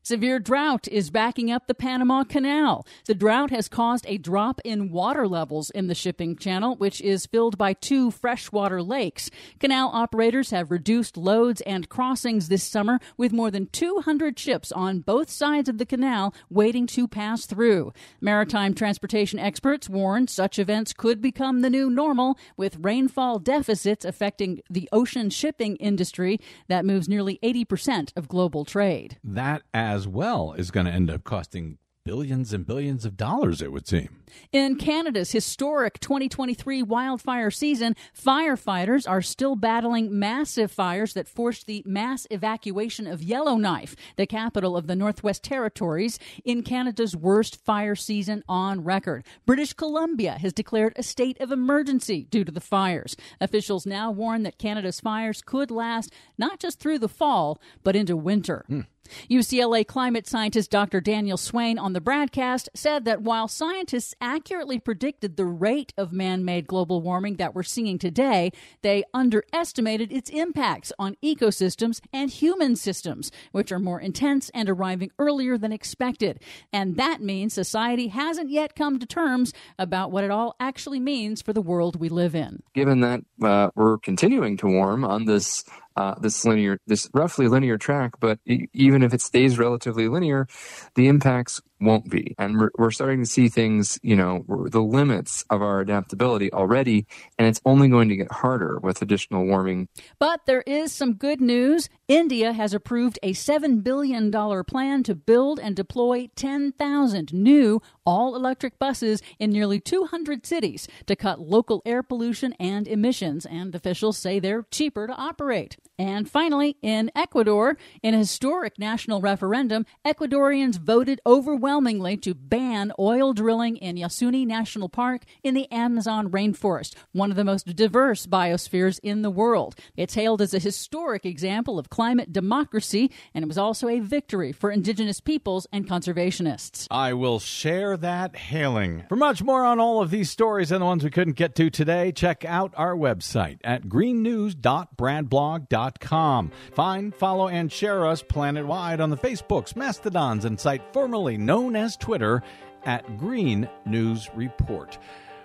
Severe drought is backing up the Panama Canal. The drought has caused a drop in water levels in the shipping channel, which is filled by two freshwater lakes. Canal operators have reduced loads and crossings this summer with more than 200 ships on both sides of the canal waiting to pass through. Maritime transportation experts warn such events could become the new normal with rainfall deficits affecting the ocean shipping industry that moves nearly 80% of global trade. That as well is going to end up costing billions and billions of dollars, it would seem. In Canada's historic 2023 wildfire season, firefighters are still battling massive fires that forced the mass evacuation of Yellowknife, the capital of the Northwest Territories, in Canada's worst fire season on record. British Columbia has declared a state of emergency due to the fires. Officials now warn that Canada's fires could last not just through the fall, but into winter. Hmm. UCLA climate scientist Dr. Daniel Swain on the BradCast said that while scientists accurately predicted the rate of man made global warming that we're seeing today, they underestimated its impacts on ecosystems and human systems, which are more intense and arriving earlier than expected. And that means society hasn't yet come to terms about what it all actually means for the world we live in. Given that uh, we're continuing to warm on this uh, this linear, this roughly linear track, but even if it stays relatively linear, the impacts won't be. And we're, we're starting to see things, you know, the limits of our adaptability already, and it's only going to get harder with additional warming. But there is some good news. India has approved a $7 billion plan to build and deploy 10,000 new all electric buses in nearly 200 cities to cut local air pollution and emissions, and officials say they're cheaper to operate. And finally, in Ecuador, in a historic national referendum, Ecuadorians voted overwhelmingly to ban oil drilling in Yasuni National Park in the Amazon rainforest, one of the most diverse biospheres in the world. It's hailed as a historic example of climate democracy, and it was also a victory for indigenous peoples and conservationists. I will share that hailing. For much more on all of these stories and the ones we couldn't get to today, check out our website at greennews.bradblog.com. Find, follow, and share us planet wide on the Facebooks, Mastodons, and site formerly known as Twitter at Green News Report.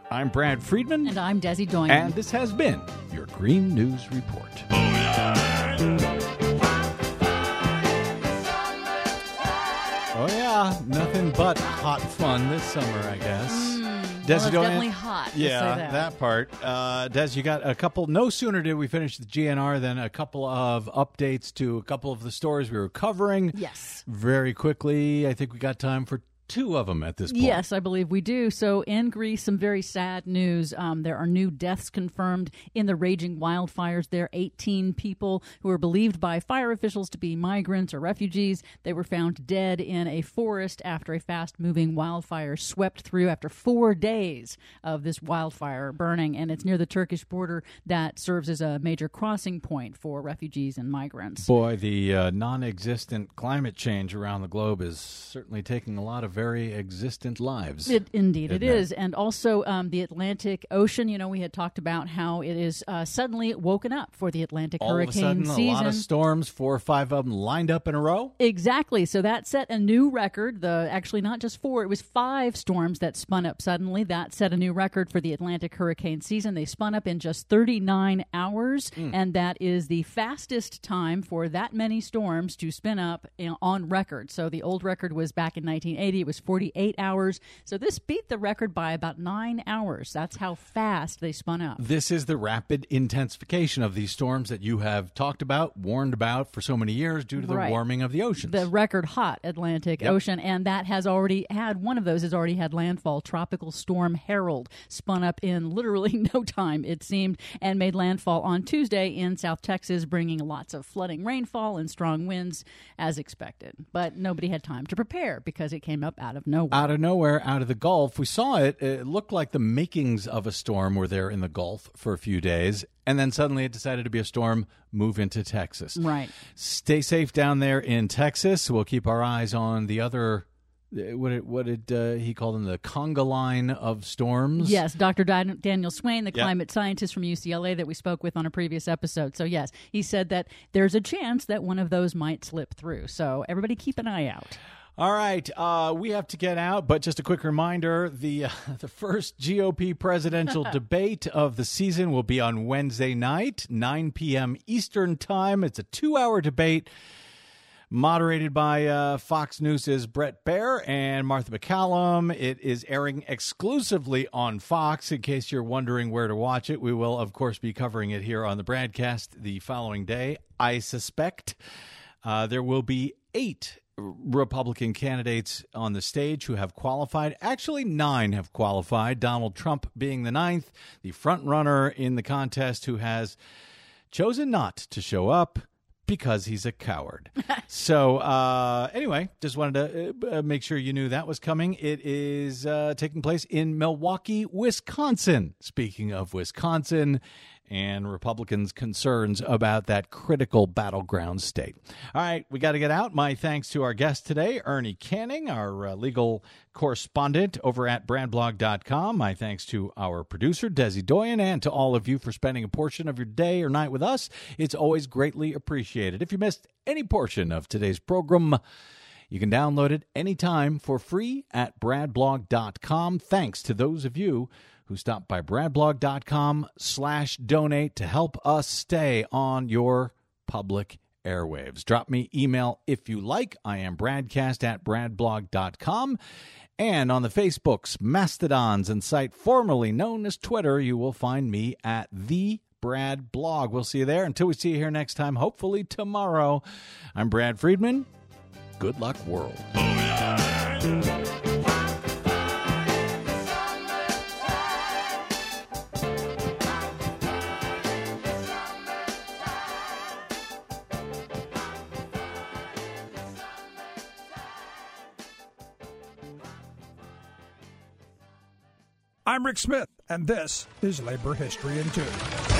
I'm Brad Friedman. And I'm Desi Doyen. And this has been your Green News Report. Oh yeah, nothing but hot fun this summer, I guess. Mm, well, definitely hot. Yeah, that. that part. Uh, Des, you got a couple. No sooner did we finish the GNR than a couple of updates to a couple of the stories we were covering. Yes. Very quickly, I think we got time for two of them at this point. Yes, I believe we do. So, in Greece, some very sad news. Um, there are new deaths confirmed in the raging wildfires. There are 18 people who are believed by fire officials to be migrants or refugees. They were found dead in a forest after a fast moving wildfire swept through after four days of this wildfire burning. And it's near the Turkish border that serves as a major crossing point for refugees and migrants. Boy, the uh, non existent climate change around the globe is certainly taking a lot of very existent lives. It, indeed, it it? is. And also um, the Atlantic Ocean. You know, we had talked about how it is uh, suddenly woken up for the Atlantic All of a hurricane sudden, season. a lot of storms, four or five of them lined up in a row. Exactly. So that set a new record. The actually not just four, it was five storms that spun up suddenly. That set a new record for the Atlantic hurricane season. They spun up in just 39 hours, Hmm. and that is the fastest time for that many storms to spin up on record. So the old record was back in 1980. It was 48 hours. So this beat the record by about nine hours. That's how fast they spun up. This is the rapid intensification of these storms that you have talked about, warned about for so many years due to the Right. warming of the oceans. the record hot Atlantic Yep. Ocean, and that has already had one of those has already had landfall. Tropical storm Harold spun up in literally no time, it seemed, and made landfall on Tuesday in South Texas, bringing lots of flooding rainfall and strong winds as expected. But nobody had time to prepare because it came up out of nowhere. out of nowhere, out of the Gulf. We saw it. It looked like the makings of a storm were there in the Gulf for a few days. And then suddenly it decided to be a storm, move into Texas. Right. Stay safe down there in Texas. We'll keep our eyes on the other, uh, what did, what did uh, he call them? The conga line of storms? Yes, Dr. Dan- Daniel Swain, the Yep. climate scientist from UCLA that we spoke with on a previous episode. So, yes, he said that there's a chance that one of those might slip through. So, everybody keep an eye out. All right, uh, we have to get out, but just a quick reminder: the uh, the first GOP presidential debate of the season will be on Wednesday night, 9 p.m. Eastern time. It's a two-hour debate. Moderated by uh, Fox News' Bret Baier and Martha MacCallum. It is airing exclusively on Fox. In case you're wondering where to watch it, we will, of course, be covering it here on the BradCast the following day. I suspect uh, there will be eight Republican candidates on the stage who have qualified. Actually, nine have qualified. Donald Trump being the ninth, the front runner in the contest who has chosen not to show up because he's a coward. so, uh, anyway, just wanted to uh, make sure you knew that was coming. It is uh, taking place in Milwaukee, Wisconsin. Speaking of Wisconsin and Republicans' concerns about that critical battleground state. All right, we got to get out. My thanks to our guest today, Ernie Canning, our uh, legal correspondent over at bradblog.com. My thanks to our producer, Desi Doyen, and to all of you for spending a portion of your day or night with us. It's always greatly appreciated. If you missed any portion of today's program, you can download it anytime for free at bradblog.com. Thanks to those of you who stopped by bradblog.com slash donate to help us stay on your public airwaves. Drop me email if you like. I am bradcast at bradblog.com. And on the Facebooks, Mastodons, and site formerly known as Twitter, you will find me at the Brad Blog. We'll see you there. Until we see you here next time, hopefully tomorrow. I'm Brad Friedman. Good luck, world. I'm Rick Smith, and this is Labor History in Two.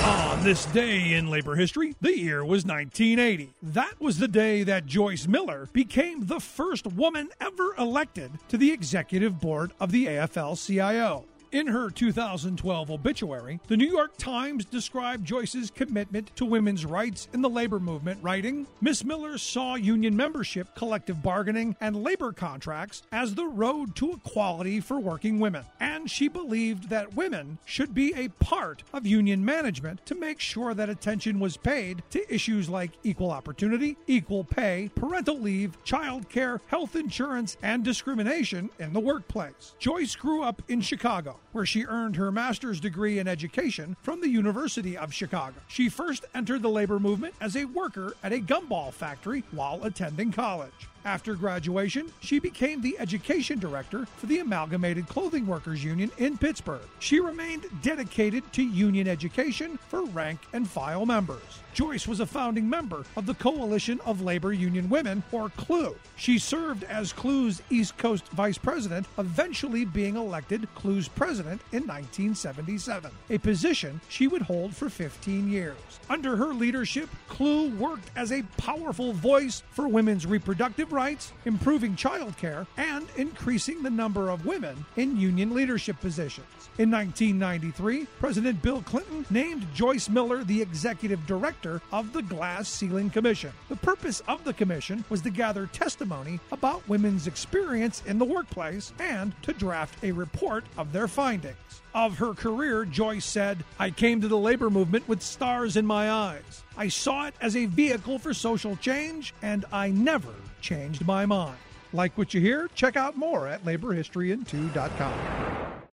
On this day in labor history, the year was 1980. That was the day that Joyce Miller became the first woman ever elected to the executive board of the AFL CIO. In her 2012 obituary, the New York Times described Joyce's commitment to women's rights in the labor movement, writing Miss Miller saw union membership, collective bargaining, and labor contracts as the road to equality for working women. And she believed that women should be a part of union management to make sure that attention was paid to issues like equal opportunity, equal pay, parental leave, child care, health insurance, and discrimination in the workplace. Joyce grew up in Chicago where she earned her master's degree in education from the University of Chicago. She first entered the labor movement as a worker at a gumball factory while attending college. After graduation, she became the education director for the Amalgamated Clothing Workers Union in Pittsburgh. She remained dedicated to union education for rank and file members. Joyce was a founding member of the Coalition of Labor Union Women, or CLUW. She served as CLUW's East Coast vice president, eventually being elected CLUW's president in 1977, a position she would hold for 15 years. Under her leadership, CLUW worked as a powerful voice for women's reproductive rights, improving child care, and increasing the number of women in union leadership positions. In 1993, President Bill Clinton named Joyce Miller the executive director of the Glass Ceiling Commission. The purpose of the commission was to gather testimony about women's experience in the workplace and to draft a report of their findings. Of her career, Joyce said, I came to the labor movement with stars in my eyes. I saw it as a vehicle for social change, and I never changed my mind. Like what you hear? Check out more at laborhistoryin2.com.